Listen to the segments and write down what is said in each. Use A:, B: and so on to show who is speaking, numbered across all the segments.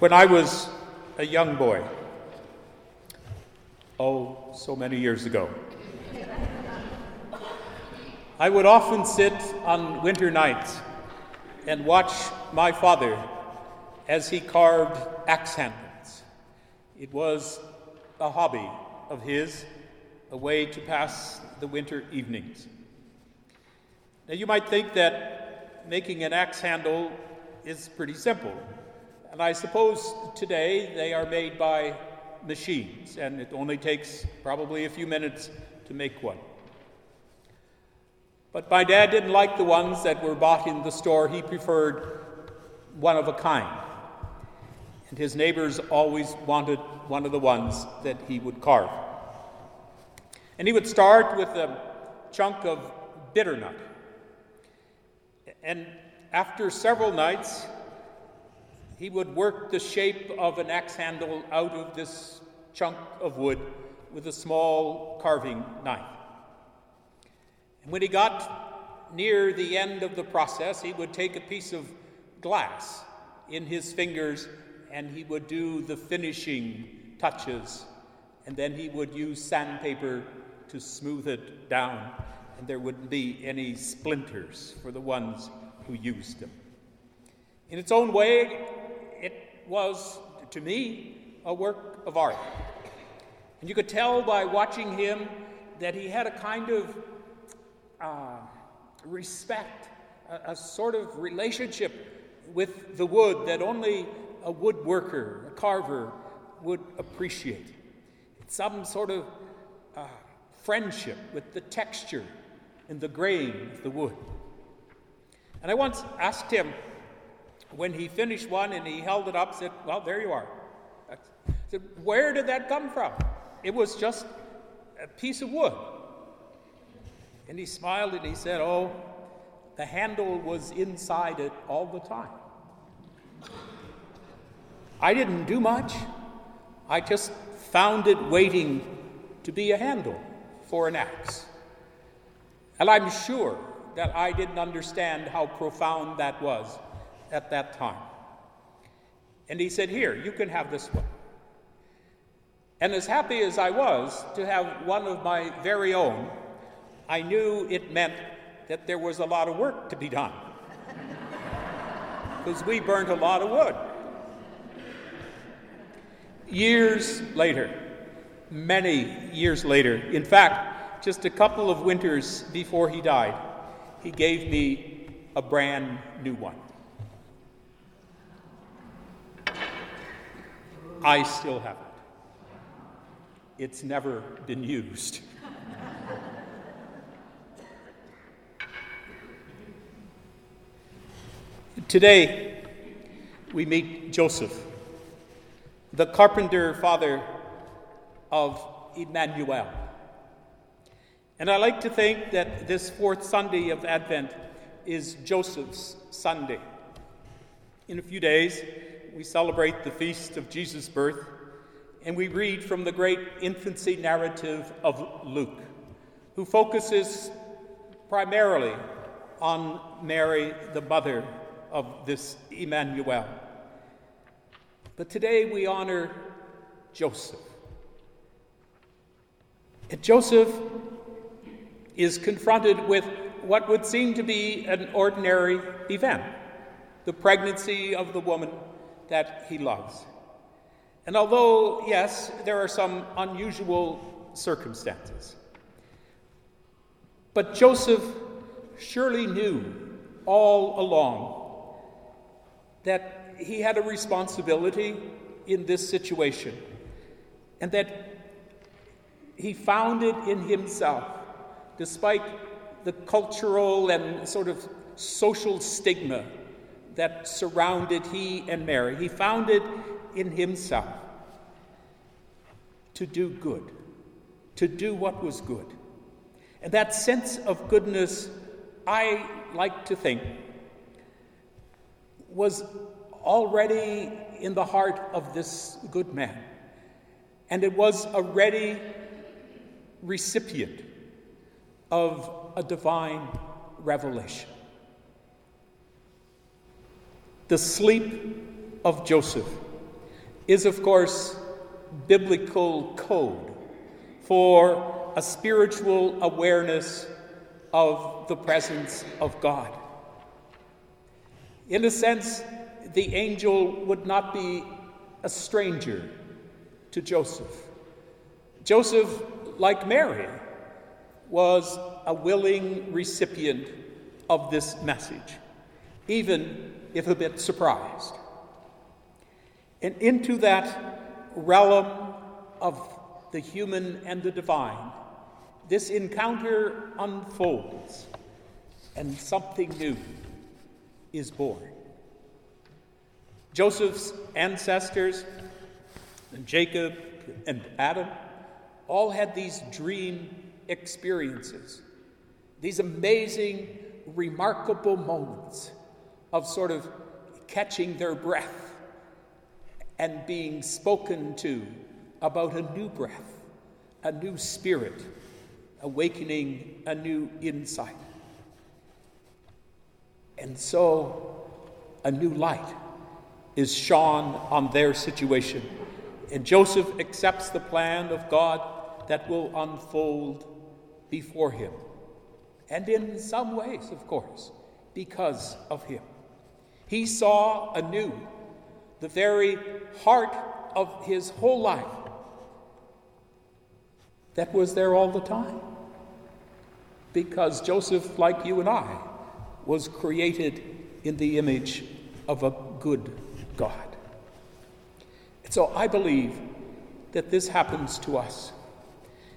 A: When I was a young boy, oh, so many years ago, I would often sit on winter nights and watch my father as he carved axe handles. It was a hobby of his, a way to pass the winter evenings. Now, you might think that making an axe handle is pretty simple. And I suppose today they are made by machines, and it only takes probably a few minutes to make one. But my dad didn't like the ones that were bought in the store. He preferred one of a kind. And his neighbors always wanted one of the ones that he would carve. And he would start with a chunk of bitternut. And after several nights, he would work the shape of an axe handle out of this chunk of wood with a small carving knife. And when he got near the end of the process, he would take a piece of glass in his fingers and he would do the finishing touches. And then he would use sandpaper to smooth it down, and there wouldn't be any splinters for the ones who used them. In its own way, was, to me, a work of art. And you could tell by watching him that he had a kind of uh, respect, a, a sort of relationship with the wood that only a woodworker, a carver, would appreciate. Some sort of uh, friendship with the texture and the grain of the wood. And I once asked him, when he finished one and he held it up, said, Well, there you are. I said, Where did that come from? It was just a piece of wood. And he smiled and he said, Oh, the handle was inside it all the time. I didn't do much. I just found it waiting to be a handle for an axe. And I'm sure that I didn't understand how profound that was at that time. And he said, Here, you can have this one. And as happy as I was to have one of my very own, I knew it meant that there was a lot of work to be done. Because we burnt a lot of wood. Years later, many years later, in fact, just a couple of winters before he died, he gave me a brand new one. I still have it. It's never been used. Today, we meet Joseph, the carpenter father of Emmanuel. And I like to think that this fourth Sunday of Advent is Joseph's Sunday. In a few days, we celebrate the feast of Jesus' birth, and we read from the great infancy narrative of Luke, who focuses primarily on Mary, the mother of this Emmanuel. But today we honor Joseph. And Joseph is confronted with what would seem to be an ordinary event the pregnancy of the woman that he loves. And although, yes, there are some unusual circumstances, but Joseph surely knew all along that he had a responsibility in this situation and that he found it in himself despite the cultural and sort of social stigma that surrounded he and Mary. He found it in himself to do good, to do what was good. And that sense of goodness, I like to think, was already in the heart of this good man. And it was a ready recipient of a divine revelation. The sleep of Joseph is, of course, biblical code for a spiritual awareness of the presence of God. In a sense, the angel would not be a stranger to Joseph. Joseph, like Mary, was a willing recipient of this message, even if a bit surprised. And into that realm of the human and the divine, this encounter unfolds and something new is born. Joseph's ancestors, and Jacob and Adam, all had these dream experiences, these amazing, remarkable moments of sort of catching their breath and being spoken to about a new breath, a new spirit, awakening a new insight. And so a new light is shone on their situation. And Joseph accepts the plan of God that will unfold before him. And in some ways, of course, because of him. He saw anew the very heart of his whole life that was there all the time. Because Joseph, like you and I, was created in the image of a good God. And so I believe that this happens to us.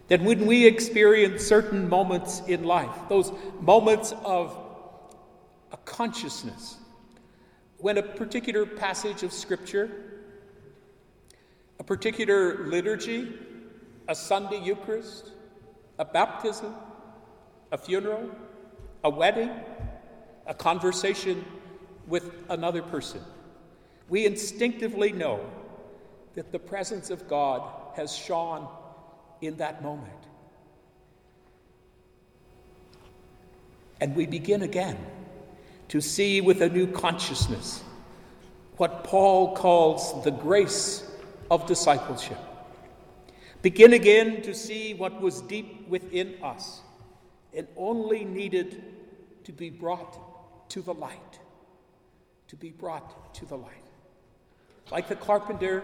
A: That when we experience certain moments in life, those moments of a consciousness, when a particular passage of Scripture, a particular liturgy, a Sunday Eucharist, a baptism, a funeral, a wedding, a conversation with another person, we instinctively know that the presence of God has shone in that moment. And we begin again to see with a new consciousness what Paul calls the grace of discipleship. Begin again to see what was deep within us and only needed to be brought to the light. To be brought to the light. Like the carpenter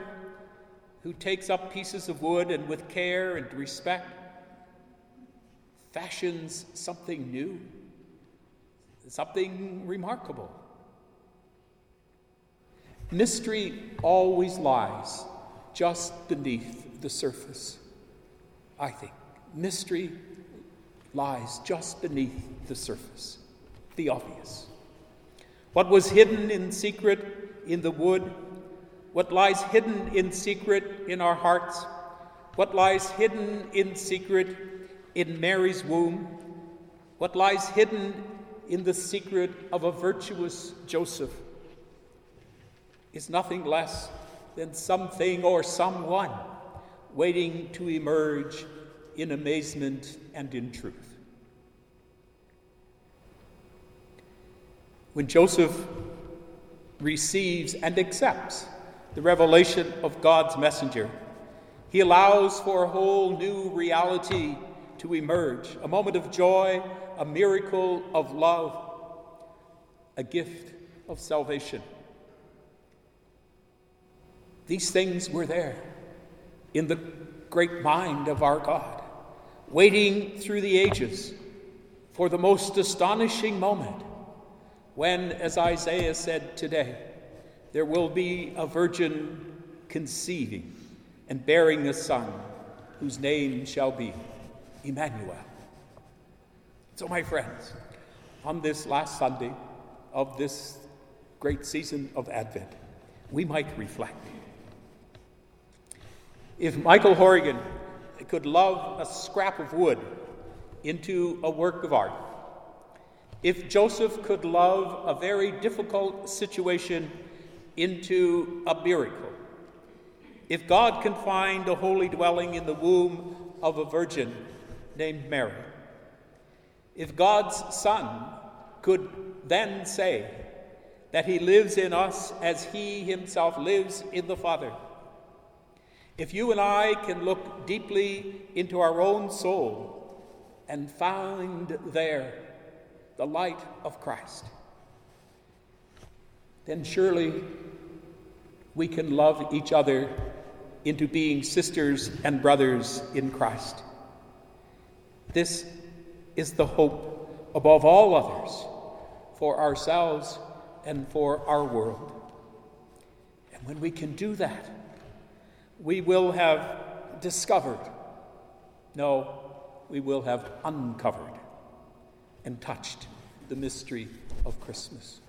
A: who takes up pieces of wood and with care and respect fashions something new, something remarkable. Mystery always lies just beneath the surface, I think. Mystery lies just beneath the surface, the obvious. What was hidden in secret in the wood what lies hidden in secret in our hearts, what lies hidden in secret in Mary's womb, what lies hidden in the secret of a virtuous Joseph is nothing less than something or someone waiting to emerge in amazement and in truth. When Joseph receives and accepts the revelation of God's messenger. He allows for a whole new reality to emerge a moment of joy, a miracle of love, a gift of salvation. These things were there in the great mind of our God, waiting through the ages for the most astonishing moment when, as Isaiah said today, there will be a virgin conceiving and bearing a son whose name shall be Emmanuel. So, my friends, on this last Sunday of this great season of Advent, we might reflect. If Michael Horrigan could love a scrap of wood into a work of art, if Joseph could love a very difficult situation into a miracle. If God can find a holy dwelling in the womb of a virgin named Mary, if God's Son could then say that he lives in us as he himself lives in the Father, If you and I can look deeply into our own soul and find there the light of Christ, then surely we can love each other into being sisters and brothers in Christ. This is the hope above all others for ourselves and for our world. And when we can do that, we will have discovered, no, we will have uncovered and touched the mystery of Christmas.